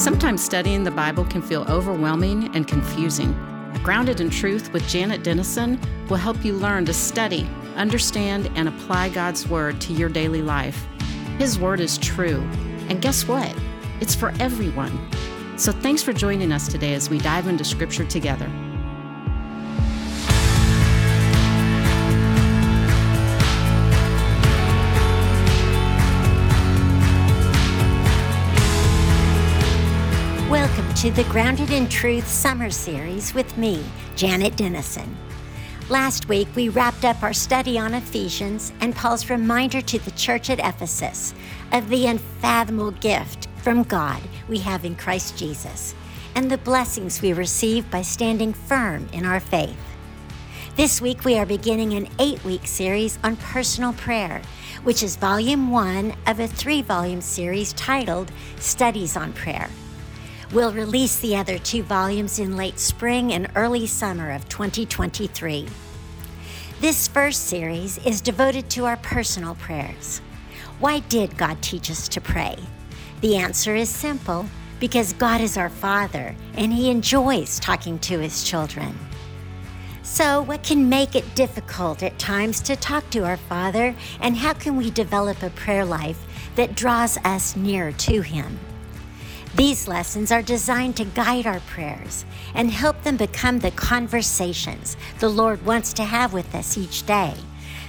Sometimes studying the Bible can feel overwhelming and confusing. Grounded in Truth with Janet Denison will help you learn to study, understand, and apply God's Word to your daily life. His Word is true. And guess what? It's for everyone. So thanks for joining us today as we dive into Scripture together. To the Grounded in Truth Summer Series with me, Janet Denison. Last week, we wrapped up our study on Ephesians and Paul's reminder to the church at Ephesus of the unfathomable gift from God we have in Christ Jesus and the blessings we receive by standing firm in our faith. This week, we are beginning an eight week series on personal prayer, which is volume one of a three volume series titled Studies on Prayer. We'll release the other two volumes in late spring and early summer of 2023. This first series is devoted to our personal prayers. Why did God teach us to pray? The answer is simple because God is our Father and He enjoys talking to His children. So, what can make it difficult at times to talk to our Father, and how can we develop a prayer life that draws us nearer to Him? These lessons are designed to guide our prayers and help them become the conversations the Lord wants to have with us each day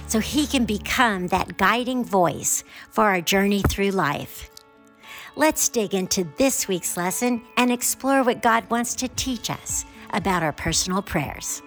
so He can become that guiding voice for our journey through life. Let's dig into this week's lesson and explore what God wants to teach us about our personal prayers.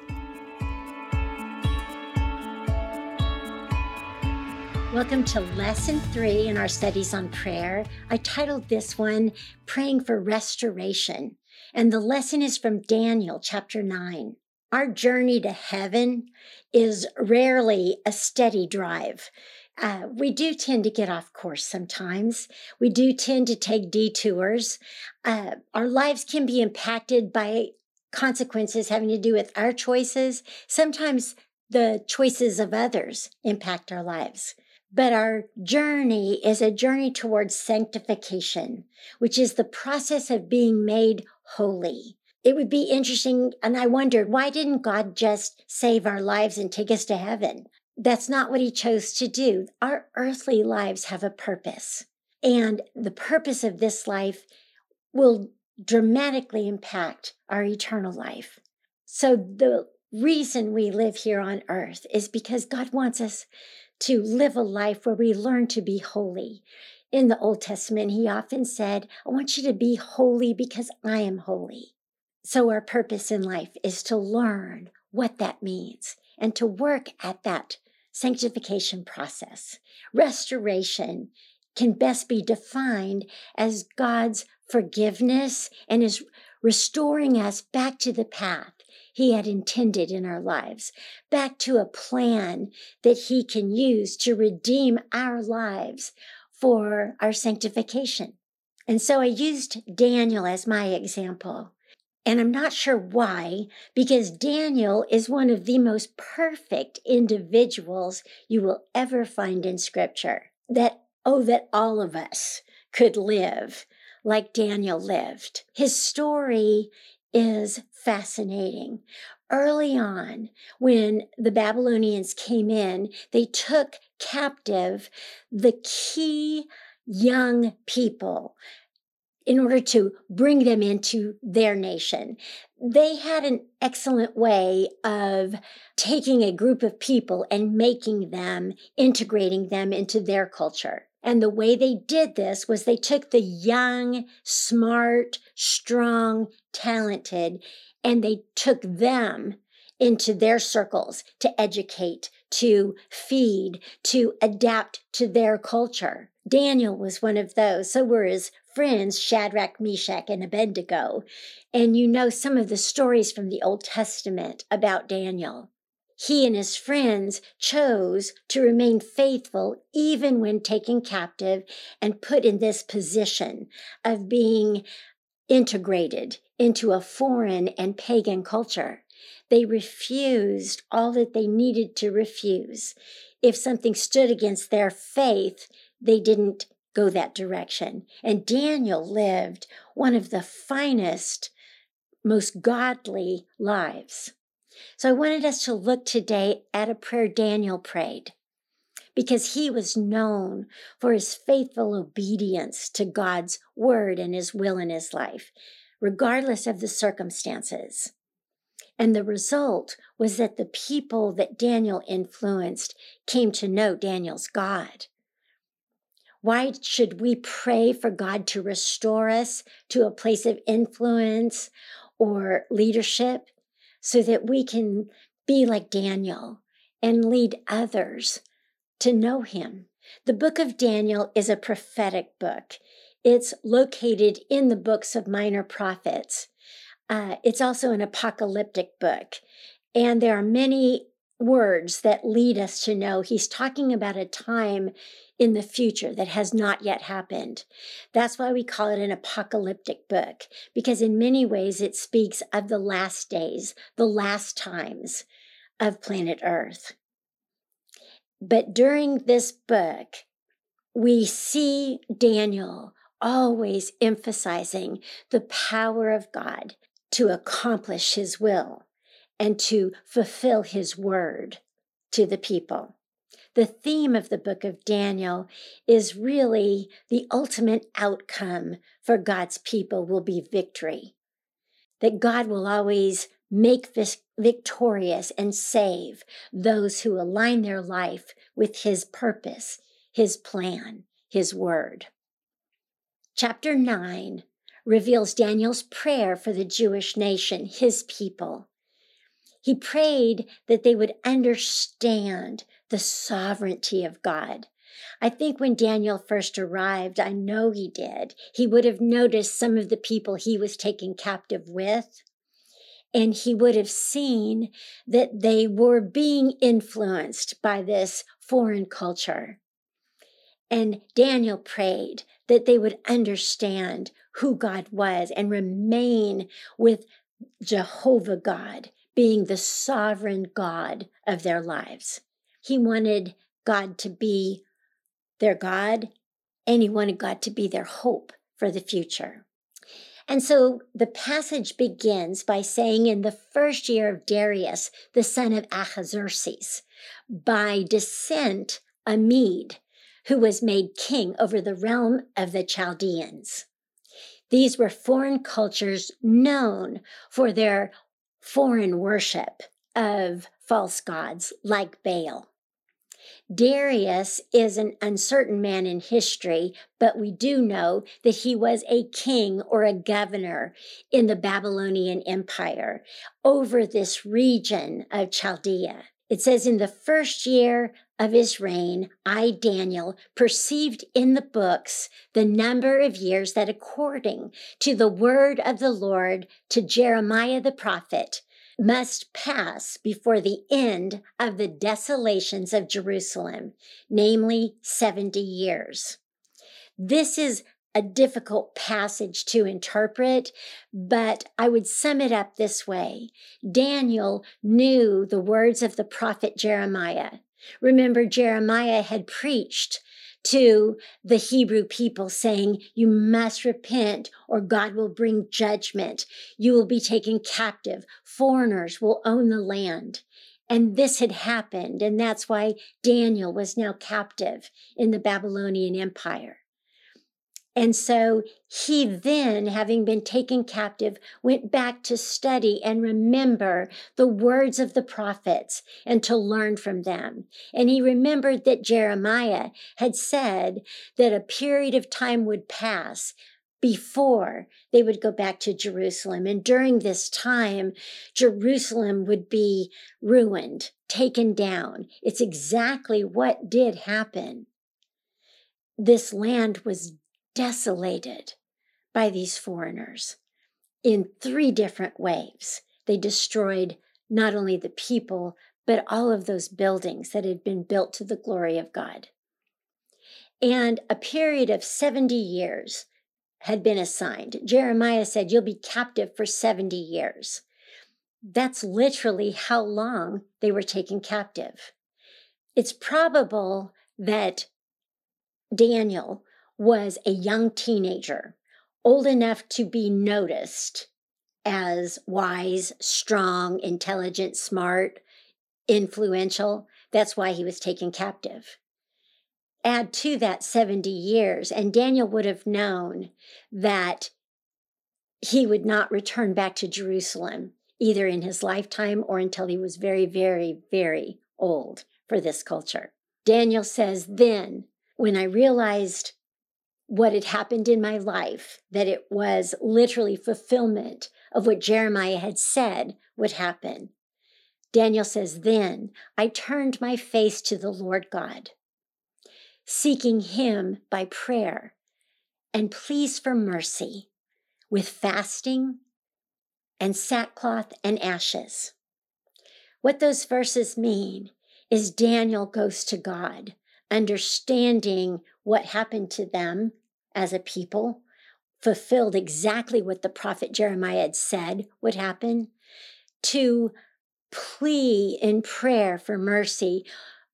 Welcome to lesson three in our studies on prayer. I titled this one Praying for Restoration, and the lesson is from Daniel chapter 9. Our journey to heaven is rarely a steady drive. Uh, we do tend to get off course sometimes. We do tend to take detours. Uh, our lives can be impacted by consequences having to do with our choices. Sometimes the choices of others impact our lives. But our journey is a journey towards sanctification, which is the process of being made holy. It would be interesting, and I wondered, why didn't God just save our lives and take us to heaven? That's not what he chose to do. Our earthly lives have a purpose, and the purpose of this life will dramatically impact our eternal life. So the reason we live here on earth is because God wants us to live a life where we learn to be holy. In the Old Testament, he often said, I want you to be holy because I am holy. So, our purpose in life is to learn what that means and to work at that sanctification process. Restoration can best be defined as God's forgiveness and is restoring us back to the path he had intended in our lives, back to a plan that He can use to redeem our lives for our sanctification. And so I used Daniel as my example. And I'm not sure why, because Daniel is one of the most perfect individuals you will ever find in scripture. That, oh, that all of us could live like Daniel lived. His story is fascinating. Early on, when the Babylonians came in, they took captive the key young people in order to bring them into their nation. They had an excellent way of taking a group of people and making them, integrating them into their culture. And the way they did this was they took the young, smart, strong, talented, and they took them into their circles to educate, to feed, to adapt to their culture. Daniel was one of those. So were his friends, Shadrach, Meshach, and Abednego. And you know some of the stories from the Old Testament about Daniel he and his friends chose to remain faithful even when taken captive and put in this position of being integrated into a foreign and pagan culture. They refused all that they needed to refuse. If something stood against their faith, they didn't go that direction. And Daniel lived one of the finest, most godly lives. So I wanted us to look today at a prayer Daniel prayed because he was known for his faithful obedience to God's word and his will in his life, regardless of the circumstances. And the result was that the people that Daniel influenced came to know Daniel's God. Why should we pray for God to restore us to a place of influence or leadership so that we can be like Daniel and lead others to know him? The book of Daniel is a prophetic book. It's located in the books of minor prophets. Uh, it's also an apocalyptic book. And there are many words that lead us to know he's talking about a time in the future that has not yet happened. That's why we call it an apocalyptic book, because in many ways it speaks of the last days, the last times of planet Earth. But during this book, we see Daniel always emphasizing the power of God to accomplish his will and to fulfill his word to the people the theme of the book of Daniel is really the ultimate outcome for God's people will be victory. That God will always make this victorious and save those who align their life with his purpose, his plan, his word. Chapter 9 reveals Daniel's prayer for the Jewish nation, his people. He prayed that they would understand the sovereignty of God. I think when Daniel first arrived, I know he did, he would have noticed some of the people he was taken captive with. And he would have seen that they were being influenced by this foreign culture. And Daniel prayed that they would understand who God was and remain with Jehovah God being the sovereign God of their lives. He wanted God to be their God, and he wanted God to be their hope for the future. And so the passage begins by saying, in the first year of Darius, the son of Ahasuerus, by descent, a Mede, who was made king over the realm of the Chaldeans. These were foreign cultures known for their foreign worship of false gods like Baal. Darius is an uncertain man in history, but we do know that he was a king or a governor in the Babylonian Empire over this region of Chaldea. It says, In the first year of his reign, I, Daniel, perceived in the books the number of years that, according to the word of the Lord to Jeremiah the prophet, must pass before the end of the desolations of Jerusalem, namely 70 years. This is a difficult passage to interpret, but I would sum it up this way Daniel knew the words of the prophet Jeremiah. Remember, Jeremiah had preached to the Hebrew people, saying, You must repent, or God will bring judgment. You will be taken captive. Foreigners will own the land. And this had happened, and that's why Daniel was now captive in the Babylonian Empire. And so he then, having been taken captive, went back to study and remember the words of the prophets and to learn from them. And he remembered that Jeremiah had said that a period of time would pass before they would go back to Jerusalem. And during this time, Jerusalem would be ruined, taken down. It's exactly what did happen. This land was desolated by these foreigners in three different waves. They destroyed not only the people, but all of those buildings that had been built to the glory of God. And a period of 70 years had been assigned. Jeremiah said, You'll be captive for 70 years. That's literally how long they were taken captive. It's probable that Daniel was a young teenager, old enough to be noticed as wise, strong, intelligent, smart, influential. That's why he was taken captive. Add to that 70 years, and Daniel would have known that he would not return back to Jerusalem either in his lifetime or until he was very, very, very old for this culture. Daniel says, Then, when I realized what had happened in my life, that it was literally fulfillment of what Jeremiah had said would happen. Daniel says, Then I turned my face to the Lord God, seeking him by prayer and pleas for mercy with fasting and sackcloth and ashes. What those verses mean is Daniel goes to God, understanding what happened to them as a people, fulfilled exactly what the prophet Jeremiah had said would happen, to plea in prayer for mercy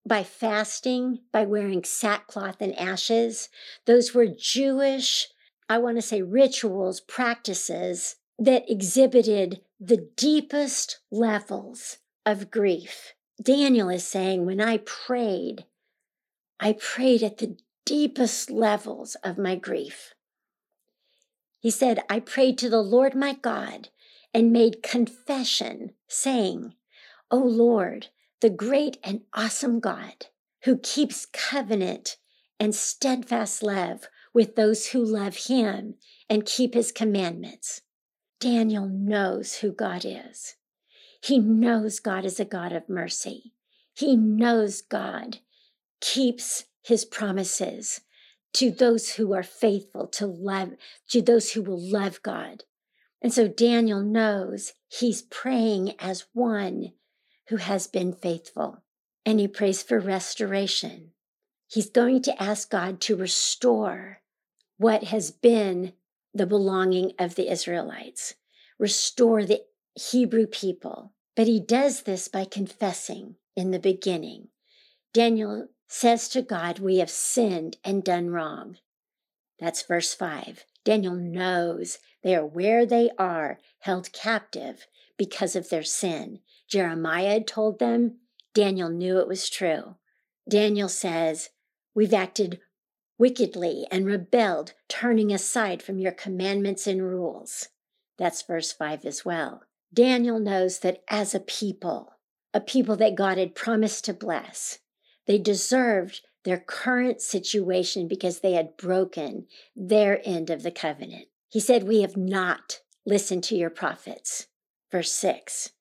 by fasting, by wearing sackcloth and ashes. Those were Jewish, I want to say rituals, practices that exhibited the deepest levels of grief. Daniel is saying, when I prayed, I prayed at the deepest levels of my grief. He said, I prayed to the Lord my God and made confession, saying, O Lord, the great and awesome God, who keeps covenant and steadfast love with those who love him and keep his commandments. Daniel knows who God is. He knows God is a God of mercy. He knows God keeps his promises to those who are faithful, to love, to those who will love God. And so Daniel knows he's praying as one who has been faithful. And he prays for restoration. He's going to ask God to restore what has been the belonging of the Israelites, restore the Hebrew people. But he does this by confessing in the beginning. Daniel says to God, We have sinned and done wrong. That's verse 5. Daniel knows they are where they are, held captive because of their sin. Jeremiah had told them, Daniel knew it was true. Daniel says, We've acted wickedly and rebelled, turning aside from your commandments and rules. That's verse 5 as well. Daniel knows that as a people, a people that God had promised to bless, they deserved their current situation because they had broken their end of the covenant. He said, We have not listened to your prophets. Verse 6.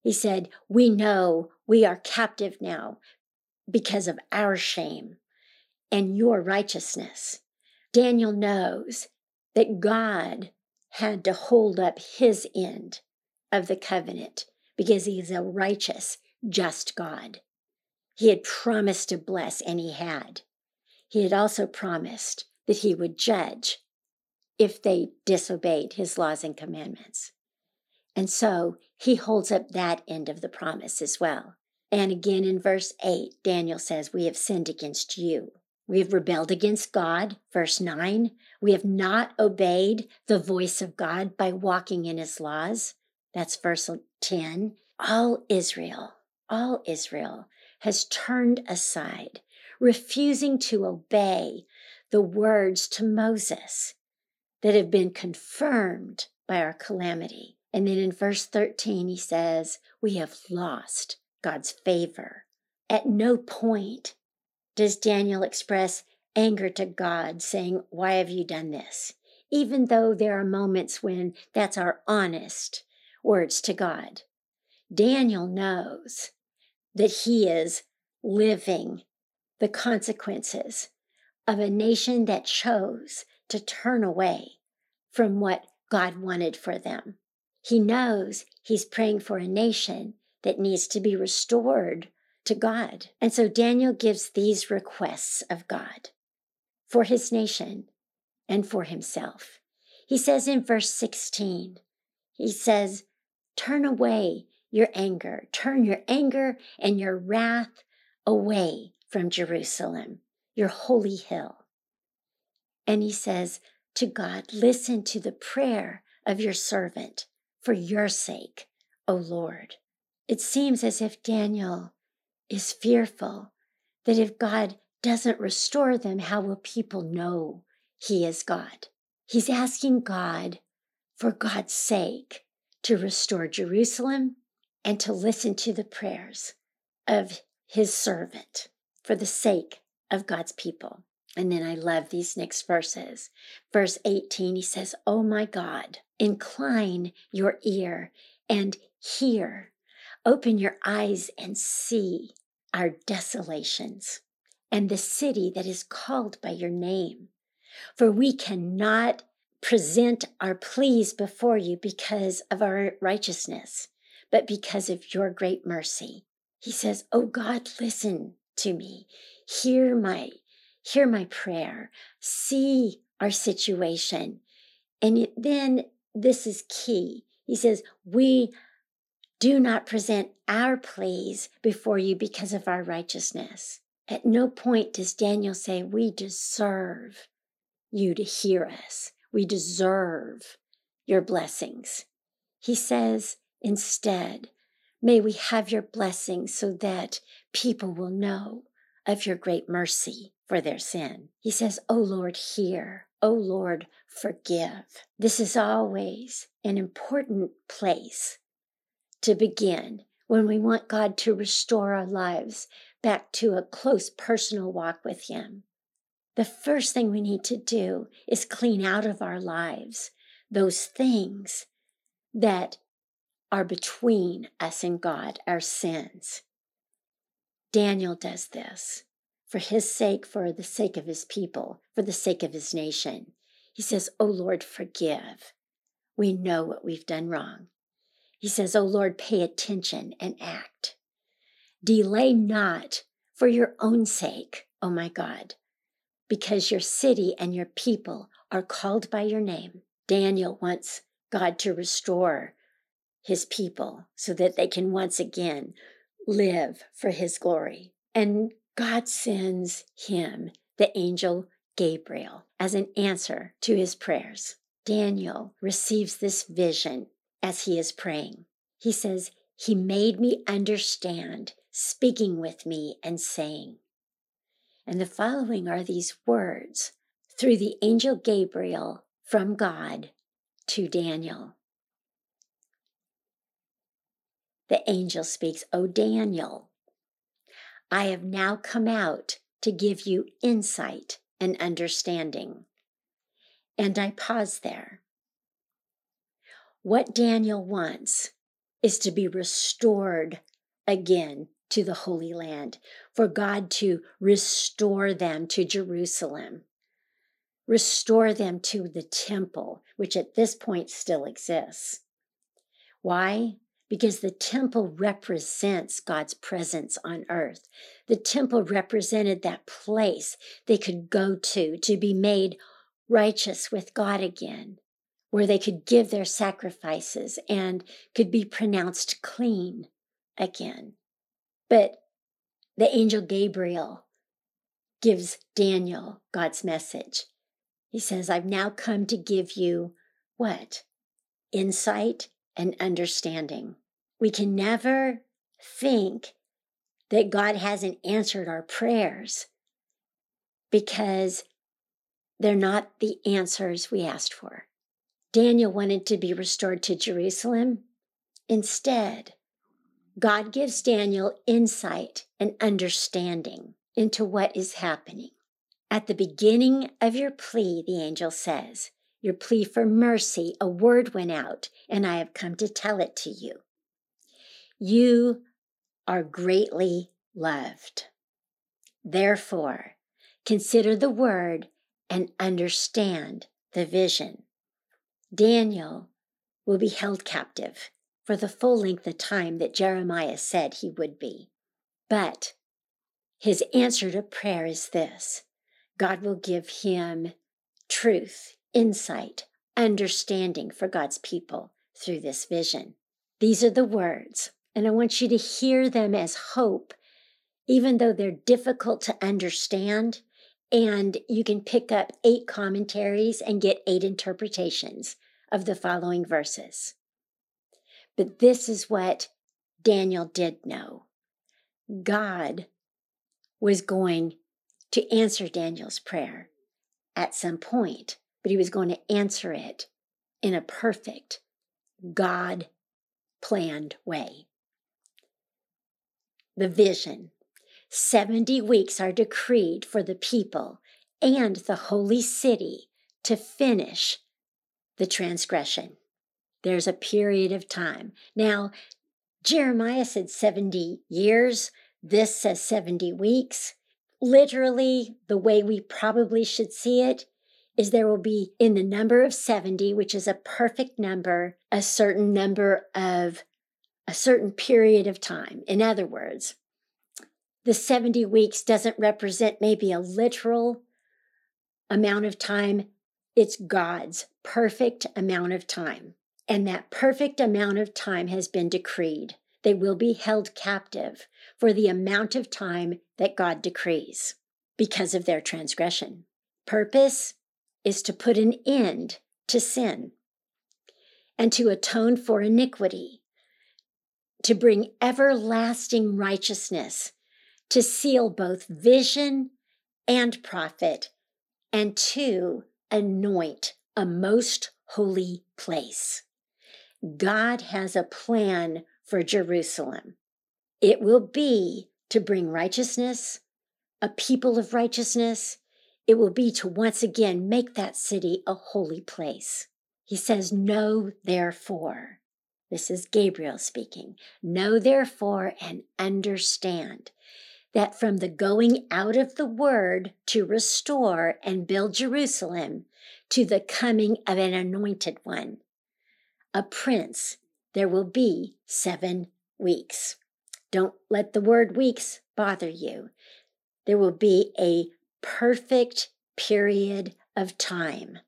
He said, We know we are captive now because of our shame and your righteousness. Daniel knows that God had to hold up his end of the covenant because he is a righteous, just God. He had promised to bless, and he had. He had also promised that he would judge if they disobeyed his laws and commandments. And so he holds up that end of the promise as well. And again in verse 8, Daniel says, We have sinned against you. We have rebelled against God. Verse 9, we have not obeyed the voice of God by walking in his laws. That's verse 10. All Israel, all Israel has turned aside, refusing to obey the words to Moses that have been confirmed by our calamity. And then in verse 13, he says, We have lost God's favor. At no point does Daniel express anger to God, saying, Why have you done this? Even though there are moments when that's our honest words to God. Daniel knows that he is living the consequences of a nation that chose to turn away from what God wanted for them. He knows he's praying for a nation that needs to be restored to God. And so Daniel gives these requests of God for his nation and for himself. He says in verse 16, he says, Turn away your anger, turn your anger and your wrath away from Jerusalem, your holy hill. And he says to God, Listen to the prayer of your servant for your sake, O Lord. It seems as if Daniel is fearful that if God doesn't restore them, how will people know he is God? He's asking God, for God's sake, to restore Jerusalem and to listen to the prayers of his servant for the sake of God's people. And then I love these next verses. Verse 18, he says, Oh my God, incline your ear and hear. Open your eyes and see our desolations and the city that is called by your name. For we cannot present our pleas before you because of our righteousness, but because of your great mercy. He says, Oh God, listen to me. Hear my, hear my prayer. See our situation. And then this is key. He says, We do not present our pleas before you because of our righteousness. At no point does Daniel say, We deserve you to hear us. We deserve your blessings. He says, instead, may we have your blessing so that people will know of your great mercy for their sin. He says, O Lord, hear. O Lord, forgive. This is always an important place to begin when we want God to restore our lives back to a close personal walk with Him the first thing we need to do is clean out of our lives those things that are between us and God, our sins. Daniel does this for his sake, for the sake of his people, for the sake of his nation. He says, Oh Lord, forgive. We know what we've done wrong. He says, Oh Lord, pay attention and act. Delay not for your own sake, oh my God, because your city and your people are called by your name. Daniel wants God to restore his people so that they can once again live for his glory. And God sends him, the angel Gabriel, as an answer to his prayers. Daniel receives this vision as he is praying. He says, He made me understand, speaking with me and saying, and the following are these words through the angel Gabriel from God to Daniel. The angel speaks, O Daniel, I have now come out to give you insight and understanding. And I pause there. What Daniel wants is to be restored again to the Holy Land, for God to restore them to Jerusalem, restore them to the temple, which at this point still exists. Why? Because the temple represents God's presence on earth. The temple represented that place they could go to to be made righteous with God again, where they could give their sacrifices and could be pronounced clean again. But the angel Gabriel gives Daniel God's message. He says, I've now come to give you what? Insight and understanding. We can never think that God hasn't answered our prayers because they're not the answers we asked for. Daniel wanted to be restored to Jerusalem. Instead, God gives Daniel insight and understanding into what is happening. At the beginning of your plea, the angel says, Your plea for mercy, a word went out, and I have come to tell it to you. You are greatly loved. Therefore, consider the word and understand the vision. Daniel will be held captive for the full length of time that Jeremiah said he would be. But his answer to prayer is this God will give him truth, insight, understanding for God's people through this vision. These are the words, and I want you to hear them as hope, even though they're difficult to understand And you can pick up eight commentaries and get eight interpretations of the following verses. But this is what Daniel did know God was going to answer Daniel's prayer at some point, but he was going to answer it in a perfect, God planned way. The vision 70 weeks are decreed for the people and the holy city to finish the transgression. There's a period of time. Now, Jeremiah said 70 years. This says 70 weeks. Literally, the way we probably should see it is there will be in the number of 70, which is a perfect number, a certain number of a certain period of time. In other words, the 70 weeks doesn't represent maybe a literal amount of time, it's God's perfect amount of time. And that perfect amount of time has been decreed. They will be held captive for the amount of time that God decrees because of their transgression. Purpose is to put an end to sin and to atone for iniquity, to bring everlasting righteousness to seal both vision and prophet, and to anoint a most holy place. God has a plan for Jerusalem. It will be to bring righteousness, a people of righteousness. It will be to once again make that city a holy place. He says, Know therefore. This is Gabriel speaking. Know therefore and understand that from the going out of the word to restore and build Jerusalem to the coming of an anointed one, a prince, there will be seven weeks. Don't let the word weeks bother you. There will be a perfect period of time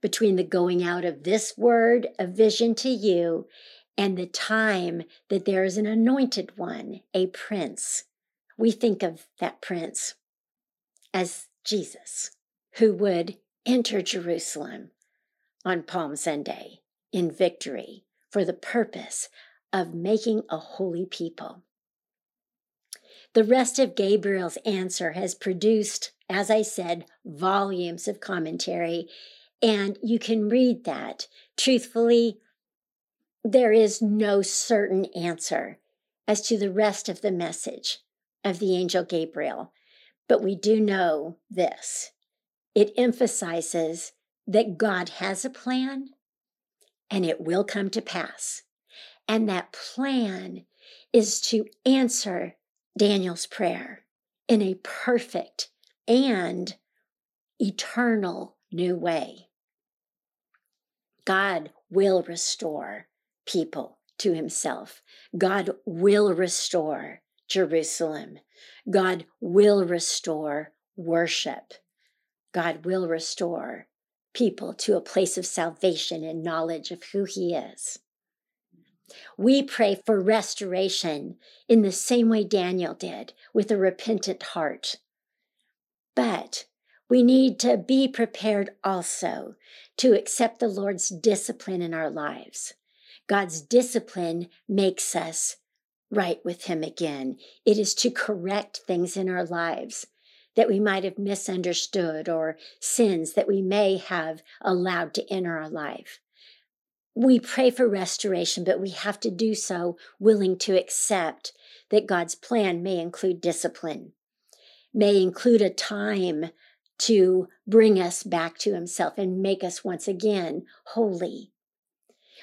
between the going out of this word of vision to you and the time that there is an anointed one, a prince. We think of that prince as Jesus, who would enter Jerusalem on Palm Sunday in victory for the purpose of making a holy people. The rest of Gabriel's answer has produced, as I said, volumes of commentary, and you can read that. Truthfully, there is no certain answer as to the rest of the message of the angel Gabriel, but we do know this it emphasizes that God has a plan and it will come to pass. And that plan is to answer Daniel's prayer in a perfect and eternal new way. God will restore people to himself. God will restore Jerusalem. God will restore worship. God will restore people to a place of salvation and knowledge of who he is. We pray for restoration in the same way Daniel did with a repentant heart. But we need to be prepared also to accept the Lord's discipline in our lives. God's discipline makes us right with Him again. It is to correct things in our lives that we might have misunderstood or sins that we may have allowed to enter our life. We pray for restoration, but we have to do so willing to accept that God's plan may include discipline, may include a time to bring us back to Himself and make us once again holy.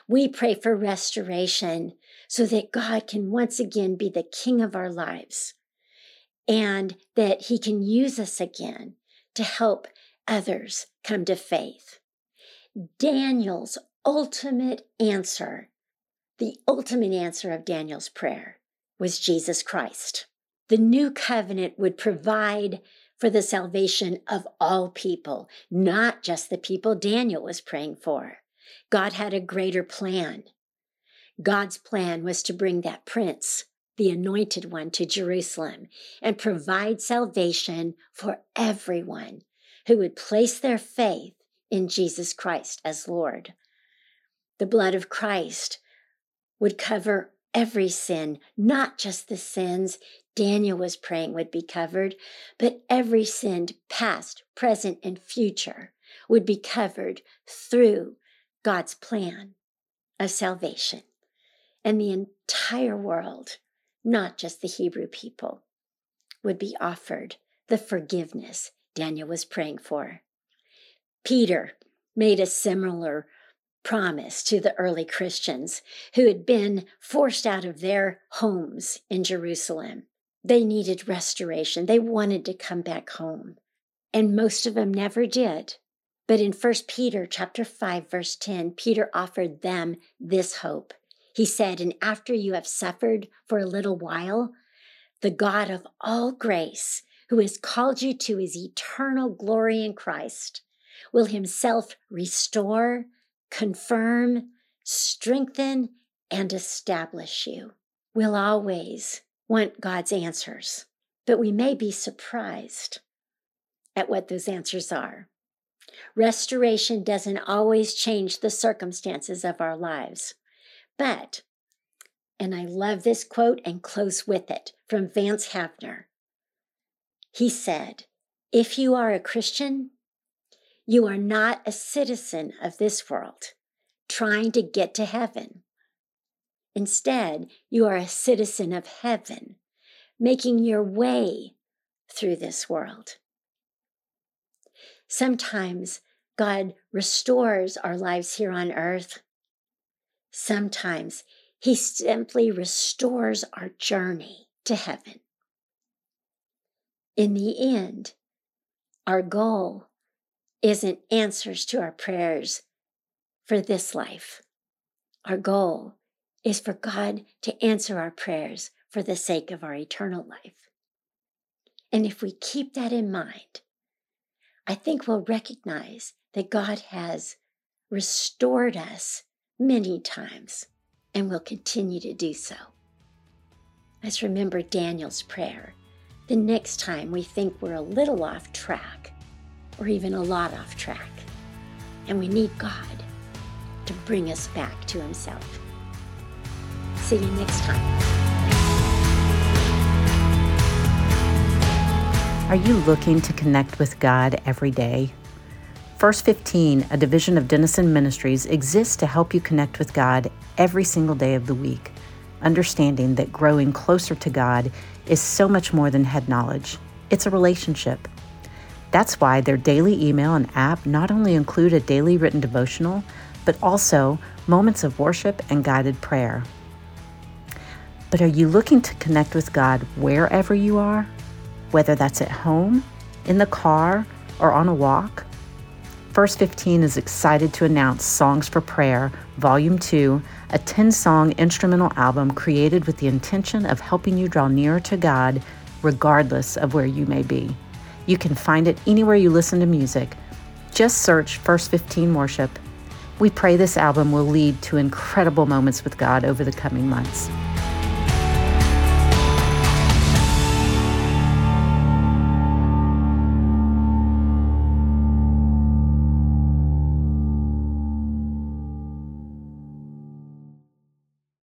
We pray for restoration so that God can once again be the king of our lives and that he can use us again to help others come to faith. Daniel's ultimate answer, the ultimate answer of Daniel's prayer, was Jesus Christ. The new covenant would provide for the salvation of all people, not just the people Daniel was praying for. God had a greater plan. God's plan was to bring that prince the Anointed One, to Jerusalem and provide salvation for everyone who would place their faith in Jesus Christ as Lord. The blood of Christ would cover every sin, not just the sins Daniel was praying would be covered, but every sin, past, present, and future, would be covered through God's plan of salvation. And the entire world, not just the Hebrew people, would be offered the forgiveness Daniel was praying for. Peter made a similar promise to the early Christians who had been forced out of their homes in Jerusalem. They needed restoration. They wanted to come back home. And most of them never did. But in 1 Peter chapter 5 verse 10, Peter offered them this hope. He said, "And after you have suffered for a little while, the God of all grace, who has called you to his eternal glory in Christ, will himself restore, confirm, strengthen, and establish you. We'll always want God's answers, but we may be surprised at what those answers are. Restoration doesn't always change the circumstances of our lives, but, and I love this quote and close with it from Vance Havner. He said, If you are a Christian, you are not a citizen of this world trying to get to heaven. Instead, you are a citizen of heaven, making your way through this world. Sometimes God restores our lives here on earth. Sometimes He simply restores our journey to heaven. In the end, our goal isn't answers to our prayers for this life. Our goal is for God to answer our prayers for the sake of our eternal life. And if we keep that in mind, I think we'll recognize that God has restored us many times and will continue to do so. Let's remember Daniel's prayer the next time we think we're a little off track or even a lot off track. And we need God to bring us back to Himself. See you next time. Are you looking to connect with God every day? First 15, a division of Denison Ministries, exists to help you connect with God every single day of the week, understanding that growing closer to God is so much more than head knowledge. It's a relationship. That's why their daily email and app not only include a daily written devotional, but also moments of worship and guided prayer. But are you looking to connect with God wherever you are? Whether that's at home, in the car, or on a walk? First 15 is excited to announce Songs for Prayer, Volume 2, a 10 song instrumental album created with the intention of helping you draw nearer to God regardless of where you may be. You can find it anywhere you listen to music. Just search First 15 Worship. We pray this album will lead to incredible moments with God over the coming months.